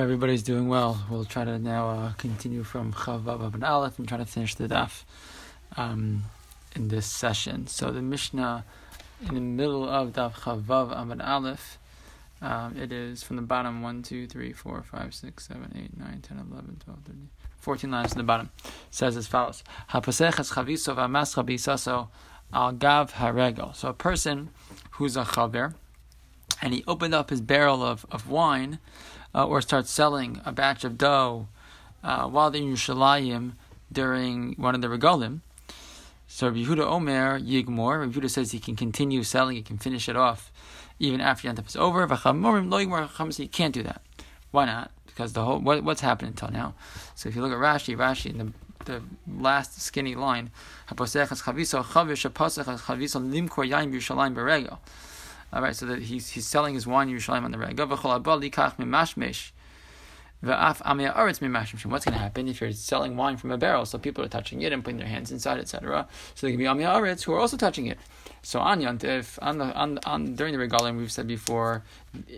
everybody's doing well. We'll try to now uh, continue from Chavav and Aleph and try to finish the daf um, in this session. So the Mishnah in the middle of daf Chavav Abad Aleph, um, it is from the bottom 1, 2, 3, 4, 5, 6, 7, 8, 9, 10, 11, 12, 13, 14 lines to the bottom. It says as follows Hapaseches chaviso v'amas chavisaso al gav. So a person who's a chaver, and he opened up his barrel of, of wine uh, or start selling a batch of dough uh, while they're in Yerushalayim during one of the regalim. So Rabbi Yehuda Omer Yigmor, Rabbi Yehuda says he can continue selling, he can finish it off even after Yantav is over. He can't do that. Why not? Because the whole what, what's happened until now. So if you look at Rashi, Rashi in the the last skinny line, All right, so that he's he's selling his wine in Yerushalayim on the reg. What's going to happen if you're selling wine from a barrel? So people are touching it and putting their hands inside, etc. So there can be amia aretz who are also touching it. So on on the on, on during the regalim, we've said before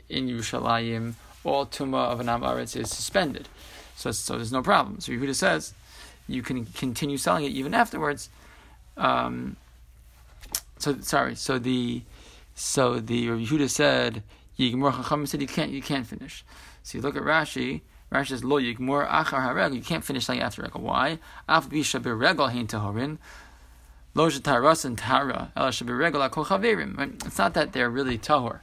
in Yerushalayim, all tuma of an am aretz is suspended. So so there's no problem. So Yehuda says you can continue selling it even afterwards. Um, so sorry. So the so the Rabbi Yehuda said, Yigmor Chacham said you can't you can't finish. So you look at Rashi. Rashi says Lo Yigmor Achar Haregel. You can't finish something after Regel. Why? Af Bisha Beregel Hein Tahorin. Lo Taras and Tara. El Shabiregel Akol Chaverim. It's not that they're really tahor,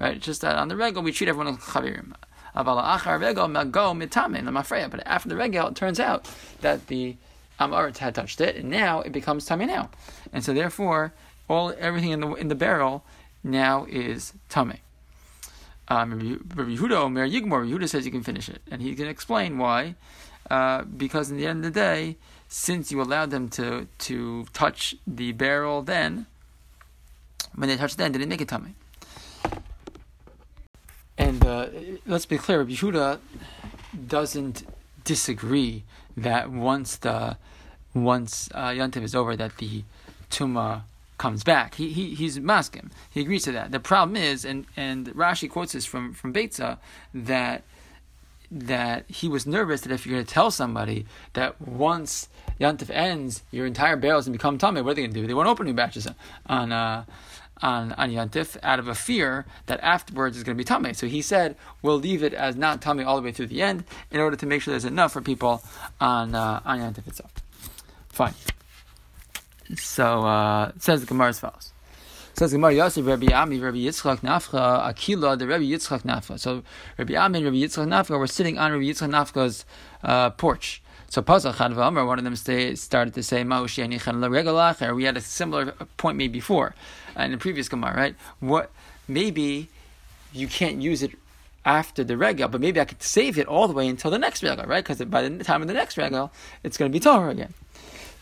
right? It's just that on the Regel we treat everyone like Chaverim. Avala Achar Regel Mago Mitamin Lamafreya. But after the Regel, it turns out that the Amaret had touched it, and now it becomes tummy now, and so therefore all everything in the in the barrel now is tame. Um, Rabbi Yehuda Omer Yigmor, Yehuda says you can finish it, and he can explain why. Uh, because in the end of the day, since you allowed them to to touch the barrel, then when they touched then, didn't make it tummy? And uh, let's be clear, Rabbi Yehuda doesn't disagree that once the once uh, Yantiv is over, that the tuma comes back. He, he he's masking. He agrees to that. The problem is, and and Rashi quotes this from from Beitza that that he was nervous that if you're going to tell somebody that once Yantif ends, your entire barrel is going to become tummy, what are they going to do? They won't open new batches on uh, on on Yantif out of a fear that afterwards is going to be tummy. So he said, we'll leave it as not tummy all the way through the end in order to make sure there's enough for people on uh, on Yantif itself. Fine. So uh, it says the Gemara as follows. It says Gemara Yosef Rabbi Ami Rabbi Yitzchak Nafcha Akila the Rabbi Yitzchak Nafcha. So Rabbi Ami and Rabbi Yitzchak Nafcha were sitting on Rabbi Yitzchak Nafcha's uh, porch. So Pasach Chadva one of them stay, started to say Regalach. We had a similar point made before uh, in the previous Gemara, right? What maybe you can't use it after the regal, but maybe I could save it all the way until the next regal, right? Because by the time of the next regal, it's going to be Torah again.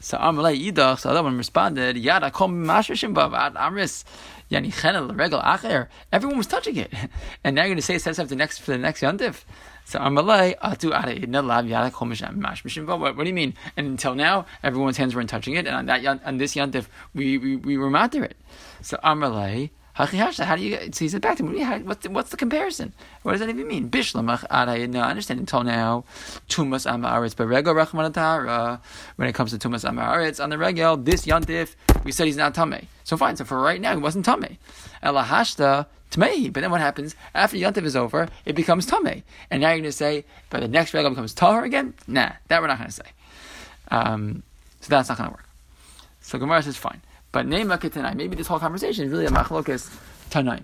So Amalei Yidach, so that one responded, Yada kom mashashim bavad amris yani chenel regal acher. Everyone was touching it, and now you're going to say it says after the next for the next yontif. So Amalei atu ara idna lav yada kom mashashim What, what do you mean? And until now, everyone's hands weren't touching it, and on that on this yontif, we we, we were matter it. So Amalei. How do you? So he said back to him. What's the, what's the comparison? What does that even mean? Bishlamach ad No, I understand until now. Tumas amaretz berego rachmanatara. When it comes to tumas amaretz on the regel, this yantif we said he's not tame. So fine. So for right now, he wasn't tame. Elahashta tmei. But then what happens after yantif is over? It becomes tame. And now you're going to say, but the next regel becomes tahar again? Nah, that we're not going to say. Um, so that's not going to work. So Gemara says fine. But Neima Ketanai, maybe this whole conversation is really a machlokas Tanai.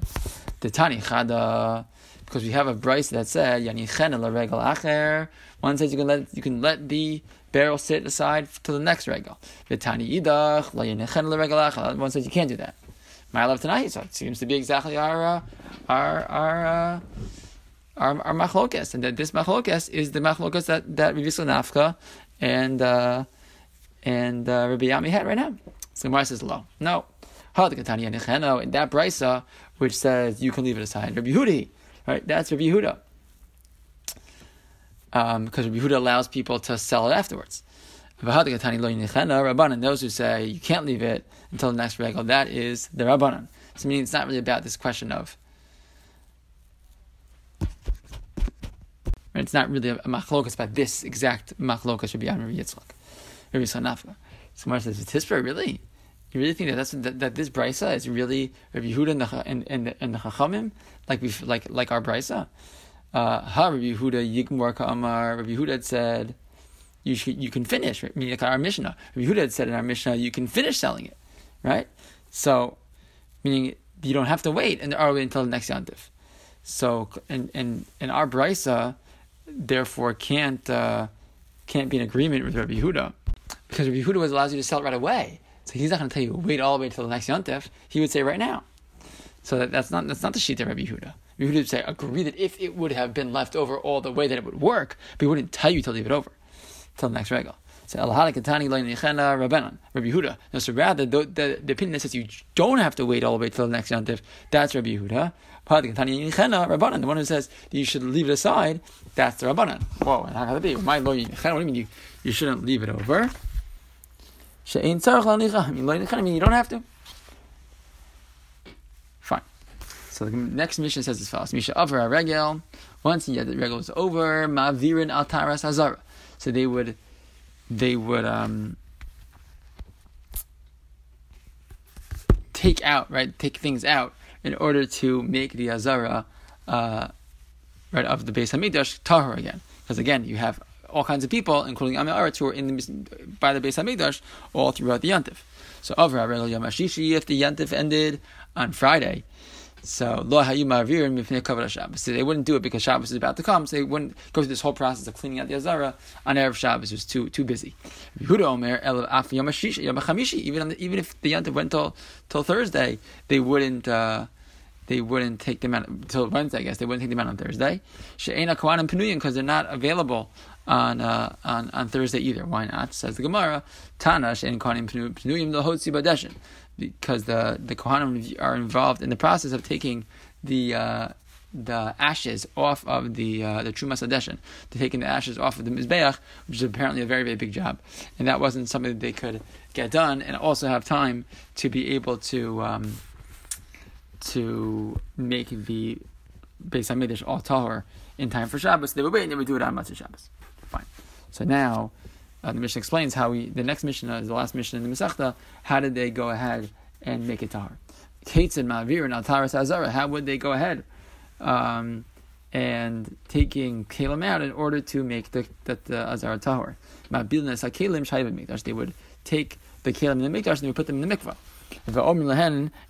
The Tani Chada, because we have a Bryce that said, Yani regal acher. One says you can let you can let the barrel sit aside to the next regal. The Tani Idach, La Yani Chen regal acher. One says you can't do that. My love tonight, so it seems to be exactly our uh, our our. Uh, our, our machlokas, and that this machlokas is the machlokas that that Rabbi Nafcha and uh, and uh, Rabbi Ami had right now. So Gemara says low. No. In that brisa, which says you can leave it aside, Rabbi Hudi, right? That's Rabbi Yehuda. Um, because Rabbi Yehuda allows people to sell it afterwards. Rabbanan, those who say you can't leave it until the next regal, that is the Rabbanan. So meaning it's not really about this question of It's not really a, machlokas about this exact machlokas Rabbi Yam Rabbi Yitzchak. Rabbi Nafcha. So Gemara says, Tispra, really? You really think that that's, that, that this brisa is really Rabbi Yehuda and the and, and, and the Chachamim like we like like our brisa? Uh, ha Rabbi Yehuda Yigmor Ka'amar. Rabbi Yehuda had said you should, you can finish. Meaning like our Mishnah. Rabbi Yehuda had said in our Mishnah you can finish selling it, right? So meaning you don't have to wait and all the until the next yantif. So and and and our brisa therefore can't uh, can't be in agreement with Rabbi Yehuda because Rabbi Yehuda allows you to sell it right away. So he's not going to tell you wait all the way until the next yontif. He would say right now. So that, that's not that's not the sheet of Rabbi Yehuda. Rabbi Yehuda would say agree that if it would have been left over all the way that it would work, but he wouldn't tell you to leave it over till the next regal. So Rabbi Yehuda. No, so rather the, the, the opinion that says you don't have to wait all the way till the next yontif, that's Rabbi Yehuda. The one who says you should leave it aside, that's the Rabbanan. Whoa, and how can that be? My What do you mean you, you shouldn't leave it over? I mean, you don't have to. Fine. So the next mission says as follows: Misha Avar Regel. Once the regel was over, Mavirin Altaras Hazara. So they would, they would um, take out, right? Take things out in order to make the Azara, uh, right, of the base Hamikdash tahor again. Because again, you have all kinds of people, including Amel Aretz, who are in the, by the base Hamikdash all throughout the Yantif. So, Avra Regel Yom if the Yantif ended on Friday, so lo hayumavir mifnei kavod Shabbos. So they wouldn't do it because Shabbos is about to come. So they wouldn't go through this whole process of cleaning out the azara on erev Shabbos. It was too too busy. Yehuda Omer Even the, even if the yantiv went till till Thursday, they wouldn't. Uh, they wouldn't take them out until Wednesday. I guess they wouldn't take them out on Thursday. She'ena kohanim penuyim because they're not available on uh, on on Thursday either. Why not? Says the Gemara. Tana and kohanim penuyim hotzi badeshin because the the Kohanim are involved in the process of taking the uh, the ashes off of the uh, the Truma Sadeshin, to taking the ashes off of the Mizbeach, which is apparently a very, very big job. And that wasn't something that they could get done and also have time to be able to um, to make the Beis HaMikdash all tahor in time for Shabbos. They would wait and they would do it on Matzah Shabbos. So now uh, the mission explains how we, the next mission is the last mission in the Masechta, how did they go ahead and make it tahar? Kates and Ma'avir and Altaras Azara, how would they go ahead um, and taking Kalim out in order to make the, the, the Azara tahar? Ma'abilnas HaKalim Mikdash, they would take the Kalim in the Mikdash and they would put them in the mikvah.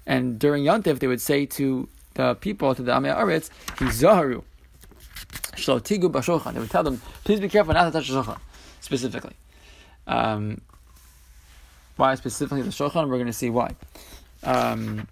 And during Yontif, they would say to the people, to the Amei Aretz, Hizaharu, Shlotigu Bashochan. They would tell them, please be careful not to touch the Shulchan, specifically. Um, why specifically the shulchan? We're going to see why. Um,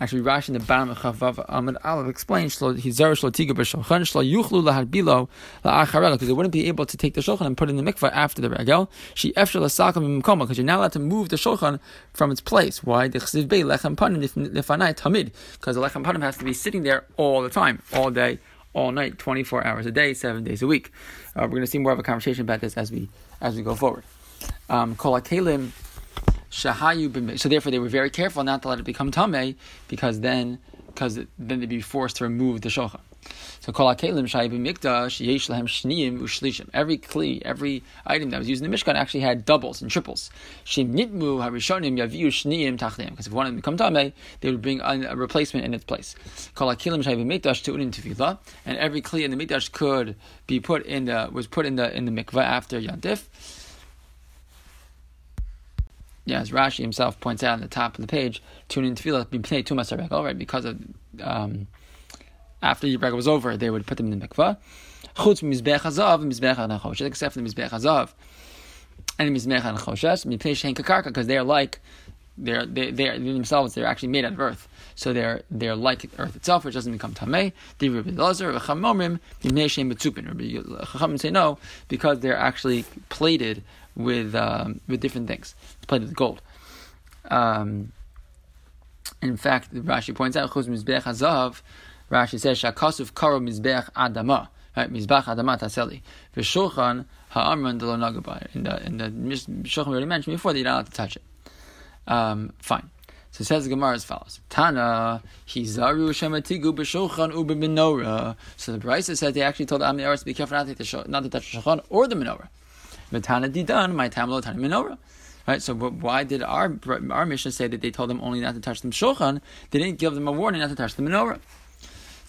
actually, Rashi in the bottom of Chavav Amid Aleph explains Hizar Shlotiga b'Shulchan Shlo Yuchlu Laharbilo La'acharela because they wouldn't be able to take the Shulchan and put it in the mikvah after the regel. She Efshel Lasakam Mimkoma because you're not allowed to move the Shulchan from its place. Why? The Chesiv Bey Lechem Panim Lefanai Tamid because the Lechem Panim has to be sitting there all the time, all day, all night, 24 hours a day, seven days a week. Uh, we're going to see more of a conversation about this as we as we go forward. Um, So therefore, they were very careful not to let it become tamei, because then, because then they'd be forced to remove the shulchan. So kol hakelim shayu b'mikdash yesh lahem shniyim ushlishim. Every kli, every item that was used in the Mishkan actually had doubles and triples. Shim nitmu harishonim yaviu shniyim tachdem. Because if one of them become tamei, they would bring a replacement in its place. Kol hakelim shayu b'mikdash tu'unin tefillah. And every kli in the mikdash could be put in the was put in the in the mikvah after yantif. Yeah, as Rashi himself points out on the top of the page, tune in tefillah b'pnei tumas regel, right? Because of um, after the regel was over, they would put them in the mikvah. Chutz mizbech hazav mizbech hanachoshes, except for the mizbech hazav and the mizbech hanachoshes, mipnei shein kakarka, because they are like they're they they themselves they're actually made out of earth, so they're they're like earth itself, which doesn't become tamei. Chachamim say no because they're actually plated with um, with different things. It's plated with gold. Um, in fact, the Rashi points out Chuz Mizbech Hazav. Rashi says Shakasuf Karo Mizbech Adama. Right, Mizbech Adama Taseli. V'Shulchan Ha'amran Delo Nagabai. In the in the Shulchan we already mentioned before, that you're not allowed to touch it. Um, fine. So it says the Gemara as follows: Tana hizaru shematigu b'shulchan ube menorah. So the Brisa said they actually told the Amni to be careful not to, touch, not to touch the shulchan or the menorah. But Tana didan my tam lo tana menorah. Right. So why did our our mission say that they told them only not to touch the shulchan? They didn't give them a warning not to touch the menorah.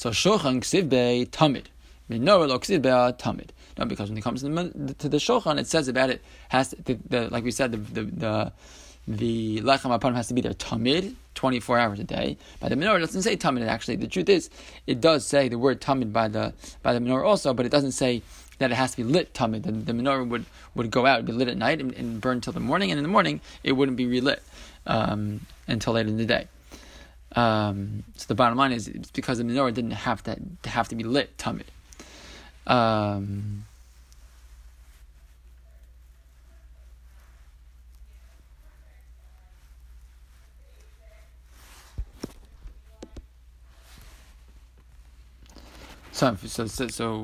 So shulchan ksiv be tamid. Menorah lo ksiv be tamid. No, because when it comes to the, shulchan, it says about it has to, the, the, like we said the the, the the lechem apanim has to be there tamid, 24 hours a day. By the menorah, doesn't say tamid. Actually, the truth is, it does say the word tamid by the by the menorah also, but it doesn't say that it has to be lit tamid. The, the menorah would, would go out, be lit at night and, and burn till the morning, and in the morning it wouldn't be relit um, until later in the day. Um, so the bottom line is, it's because the menorah didn't have to, have to be lit tamid. Um, So, so, so,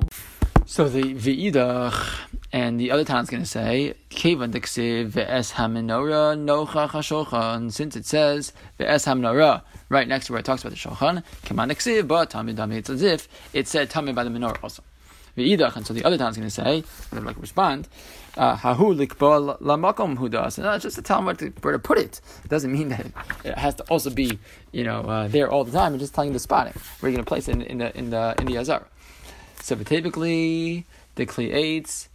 so, the v'idach and the other town is going to say kevan diksiv ve'es hamenora nocha hashulchan. Since it says ve'es hamenora right next to where it talks about the shulchan, keman diksiv but tamid dami It's as if it said tamid by the menorah also. V'idach, and so the other town is going to say, they're like respond, uh, hahu likba lamakom hudas. No, just to tell them where to, where to put it. It doesn't mean that it has to also be, you know, uh, there all the time. It's just telling you the spotting where you're going to place it in, in the in the in the azar. So typically the nachasu.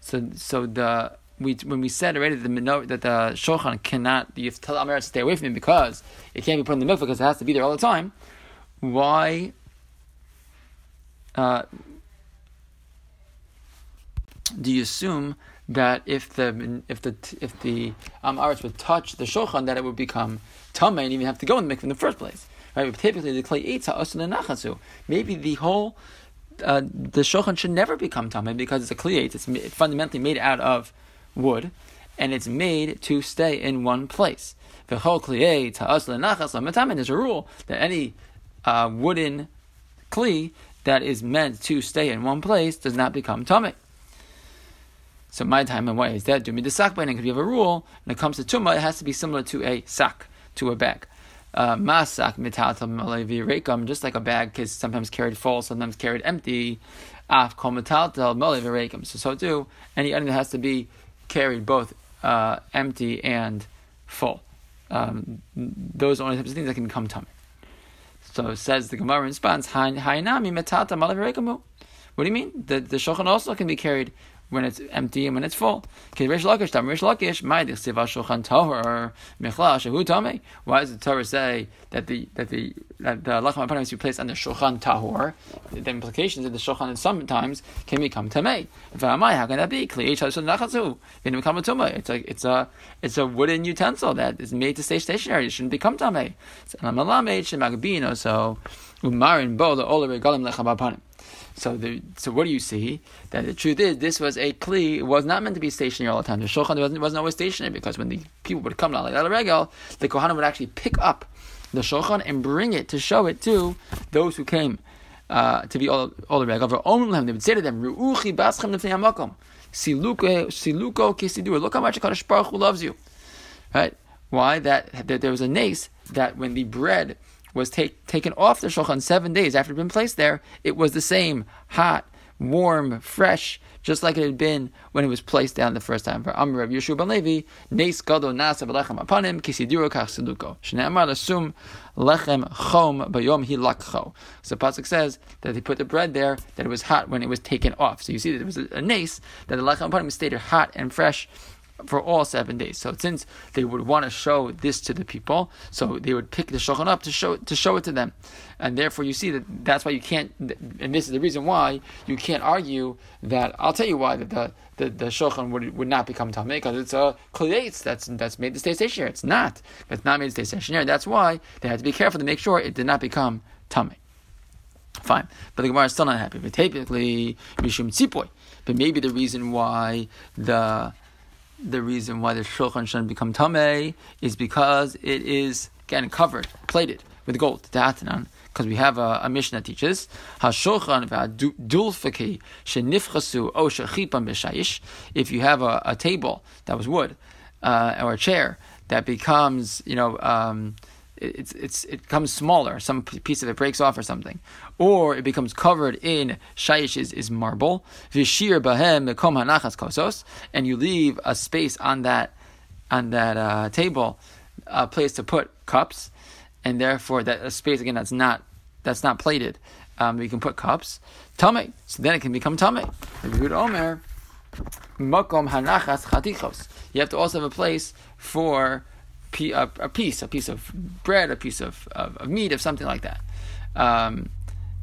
So so the we when we said already that the that the shulchan cannot you tell Amir to stay away from him because it can't be put in the mikvah because it has to be there all the time. Why uh, do you assume that if the if the if the um, would touch the shulchan, that it would become tamei and even have to go in the mikvah in the first place? Right? But typically, the clay eats nachasu. Maybe the whole uh, the shulchan should never become tamei because it's a clay It's fundamentally made out of wood, and it's made to stay in one place. There's a rule that any uh, wooden kli that is meant to stay in one place does not become tummy. So my time and why is that? Do me the sack binding? Because you have a rule when it comes to tumah, it has to be similar to a sack, to a bag. Uh, masak mitatam just like a bag is sometimes carried full, sometimes carried empty. Af kol mitatal So so too, any item that has to be carried both uh, empty and full. Um, those are only types of things that can become tummy. So says the Gemara in response, Hainami metata What do you mean? The the shulchan also can be carried when it's empty and when it's full. Why does the Torah say that the that the that the Lachem Apanim is to be placed on the Shulchan Tahor? The implications of the Shulchan sometimes can become Tamei. How can that be? It's a it's a it's a wooden utensil that is made to stay stationary. It shouldn't become Tamei. So Umarin Bo the Ola Regalim Lechem Apanim. So the so what do you see? That the truth is this was a kli. It was not meant to be stationary all the time. The shulchan wasn't, wasn't always stationary because when the people would come like a regal, the kohanim would actually pick up the shulchan and bring it to show it to those who came uh, to be all all the regal. They would say to them, "Ruuchi baschem lefnei hamakom, siluko kisidur." Look how much Kadosh Baruch Hu loves you. Right? Why that, that there was a nace that when the bread was take, taken off the shulchan seven days after it had been placed there, it was the same, hot, warm, fresh, just like it had been when it was placed down the first time. For Amr of Yehoshua ben Levi, Nes Gado Nasa B'Lechem Apanim, Kisiduro Kach Siluko. Shne'amar Lasum Lechem Chom Bayom Hilakcho. So Pasuk says that they put the bread there, that it was hot when it was taken off. So you see that there was a, a Nes, that the Lechem Apanim stayed hot and fresh for all seven days. So since they would want to show this to the people, so they would pick the shulchan up to show to show it to them, and therefore you see that that's why you can't. And this is the reason why you can't argue that. I'll tell you why that the the, the shulchan would, would not become tamei because it's a kliyates that's that's made to stay stationary. It's not. It's not made to stay stationary. That's why they had to be careful to make sure it did not become tamei. Fine, but the Gemara is still not happy. But typically, mishum tzipoy. But maybe the reason why the the reason why the shulchan shouldn't become tamei is because it is again covered, plated with gold. Because we have a, a mission that teaches hashulchan dulfaki shenifchasu o shechipam. If you have a, a, table that was wood uh, or a chair that becomes, you know, um, it's it's it becomes smaller. Some piece of it breaks off or something, or it becomes covered in shayish is, marble. Vishir bahem mekom hanachas kosos, and you leave a space on that on that uh, table, a place to put cups, and therefore that a space again that's not that's not plated. Um, you can put cups. Tame, so then it can become tame. Omer, makom hanachas chatichos. You have to also have a place for a, a, piece, a piece of bread, a piece of, of, of meat, of something like that. Um,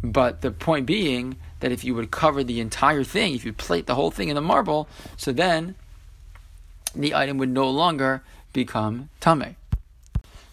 but the point being that if you would cover the entire thing, if you plate the whole thing in the marble, so then the item would no longer become tame.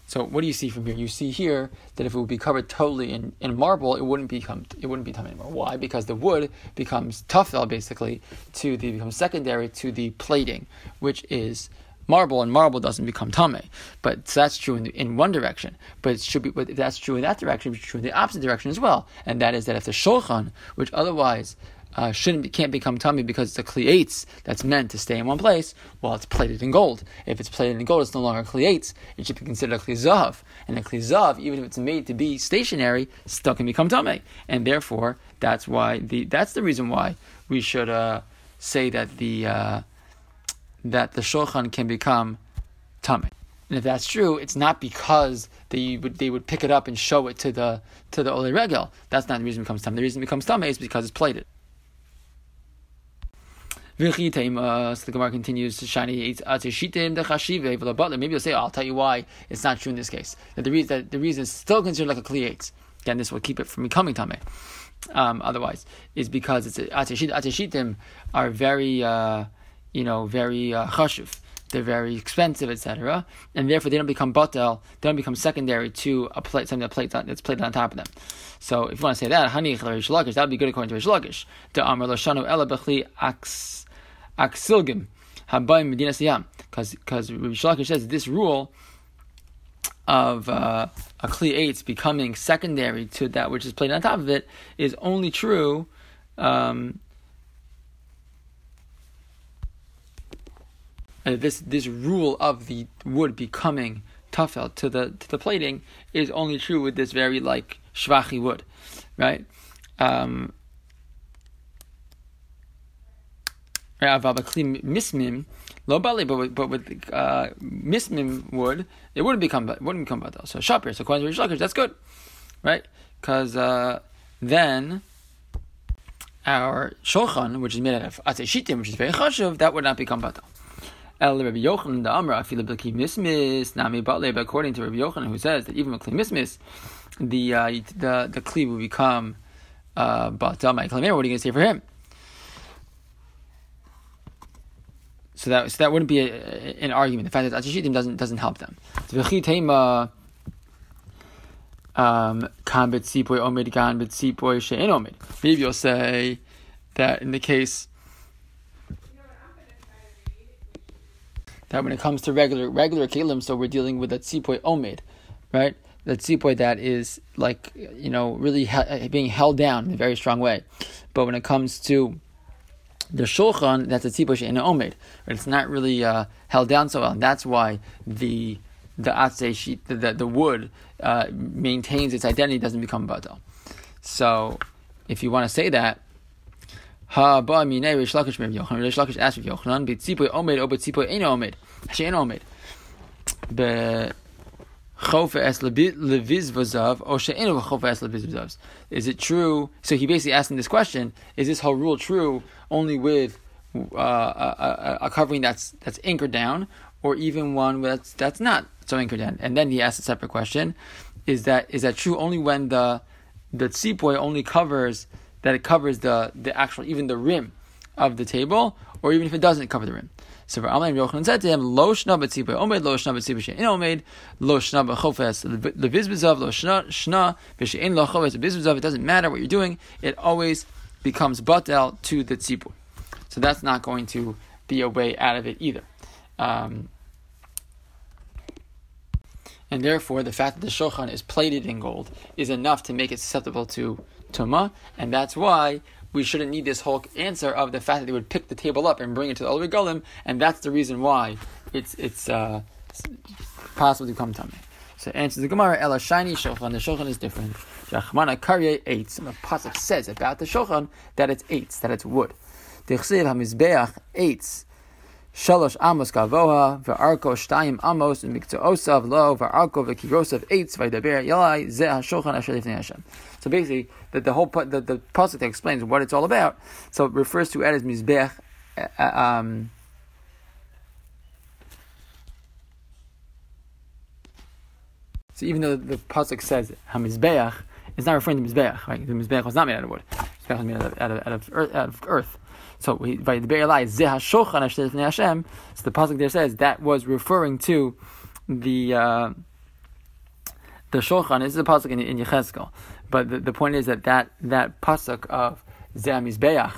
So what do you see from here? You see here that if it would be covered totally in, in marble, it wouldn't become it wouldn't be tame anymore. Why? Because the wood becomes tufel basically to the becomes secondary to the plating, which is marble, and marble doesn't become tame. But so that's true in, in one direction. But it should be. But if that's true in that direction, it's true in the opposite direction as well. And that is that if the shulchan, which otherwise uh, shouldn't can't become tummy because it's a kliates that's meant to stay in one place. Well, it's plated in gold. If it's plated in gold, it's no longer kliates. It should be considered a klizav. And a klizav, even if it's made to be stationary, still can become tummy. And therefore, that's why the that's the reason why we should uh, say that the uh, that the shulchan can become tummy. And if that's true, it's not because they would they would pick it up and show it to the to the ole regel. That's not the reason it becomes tummy. The reason it becomes tummy is because it's plated. So the Gemara continues to shiny. Maybe you'll say, oh, I'll tell you why it's not true in this case. That the reason that the reason is still considered like a kliates. Again, this will keep it from becoming tame. Um, otherwise, is because it's ateshitim are very. Uh, you know, very uh, chashuv. They're very expensive, etc., and therefore they don't become batel. They don't become secondary to a plate, something that on, that's plated on top of them. So, if you want to say that, hani that would be good according to Rish. The Amr Loshanu Ela Bechli Aksilgim Habayim Medina Siyam, because Rish says this rule of uh, a kli eight becoming secondary to that which is plated on top of it is only true um, and this this rule of the wood becoming tafel to the to the plating is only true with this very like shvachi wood, right? Um, mismim lo bali, but with, but with uh, mismim wood, it wouldn't become it wouldn't become badal. So shapir, so according to Rish that's good, right? Because uh, then our shulchan, which is made out of atzei which is very chashuv, that would not become badal. El Rabbi Yochanan the Amra Afila Mismis Nami. But according to Rabbi Yochanan, who says that even with Mismis, the uh, the the Kli will become uh, Batal What are you going to say for him? So that so that wouldn't be a, an argument. The fact that Atishitim doesn't doesn't help them. Um, Maybe you'll say that in the case that when it comes to regular regular kelim, so we're dealing with a tzipoy omid, right? The tzipoy that is like you know really he- being held down in a very strong way, but when it comes to the shulchan, that's a tzipoy in omid, but it's not really uh, held down so well, and that's why the the atzei sheet, the, the, the wood uh, maintains its identity, doesn't become badal. So, if you want to say that, Ha ba mine Rish Lakish Rabbi Yochanan. Rish Lakish asked Rabbi Yochanan, "B'tzipoy omed or b'tzipoy eno omed? She'en omed." Be chofe es leviz vazav or she'enu chofe es leviz vazav. Is it true? So he basically asking this question: Is this whole rule true only with uh, a, a, a, covering that's that's anchored down, or even one that's that's not so anchored down? And then he asked a separate question: Is that is that true only when the the tzipoy only covers that it covers the, the actual, even the rim of the table, or even if it doesn't cover the rim. So for Amalei Yochanan said to him, Lo shna b'tzibah omed, lo shna b'tzibah she'in omed, lo shna b'chofes levizbizav, lo shna shna v'she'in lo chofes levizbizav. It doesn't matter what you're doing, it always becomes batel to the tzibur. So that's not going to be a way out of it either. Um, and therefore, the fact that the shulchan is plated in gold is enough to make it susceptible to tuma, and that's why we shouldn't need this whole answer of the fact that they would pick the table up and bring it to the Olvi Golim, and that's the reason why it's it's uh, possible to become tummy. So answers the Gemara, Ela shiny shulchan. The shulchan is different. Shachmana karye eitz. And the pasuk says about the shulchan that it's eitz, that it's wood. Dichsiv hamizbeach eitz. Shalosh amos shtayim amos lo ve'kirosav eitz. So basically, the, the whole the, the pasuk that explains what it's all about. So it refers to it as mizbeach. Uh, um, So even though the pasuk says hamizbeach, it's not referring to mizbeach. Right? The mizbeach was not made out of wood. Mizbeach was made out of, out of, out of, earth, out of earth. So by the Be'er Lai, Zeh HaShulchan Hashem, so the pasuk there says that was referring to the uh, the Shulchan. This is a pasuk in, in Yechezkel, but the, the point is that that, that pasuk of Zeh HaMizbeach,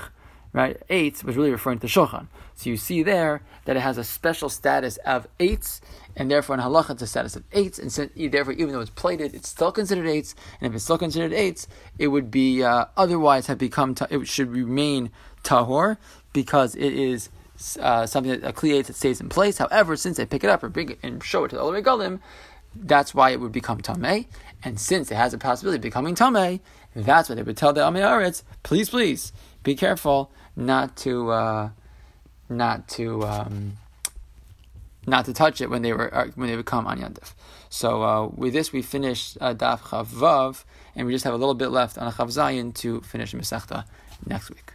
right, eight was really referring to Shulchan. So you see there that it has a special status of eights, and therefore in halacha it's a status of eights, and so, therefore even though it's plated, it's still considered eights, and if it's still considered eights, it would be uh, otherwise have become it should remain tahor because it is uh, something that a cleate that stays in place. However, since they pick it up and bring it and show it to the Olay Galim, that's why it would become tamei. And since it has a possibility of becoming tamei, that's why they would tell the Amei please, please, be careful not to. Uh, not to um, not to touch it when they were uh, when they become on Yantif. So uh, with this, we finish uh, Daf Chavav, and we just have a little bit left on Chav Zayin to finish Masechta next week.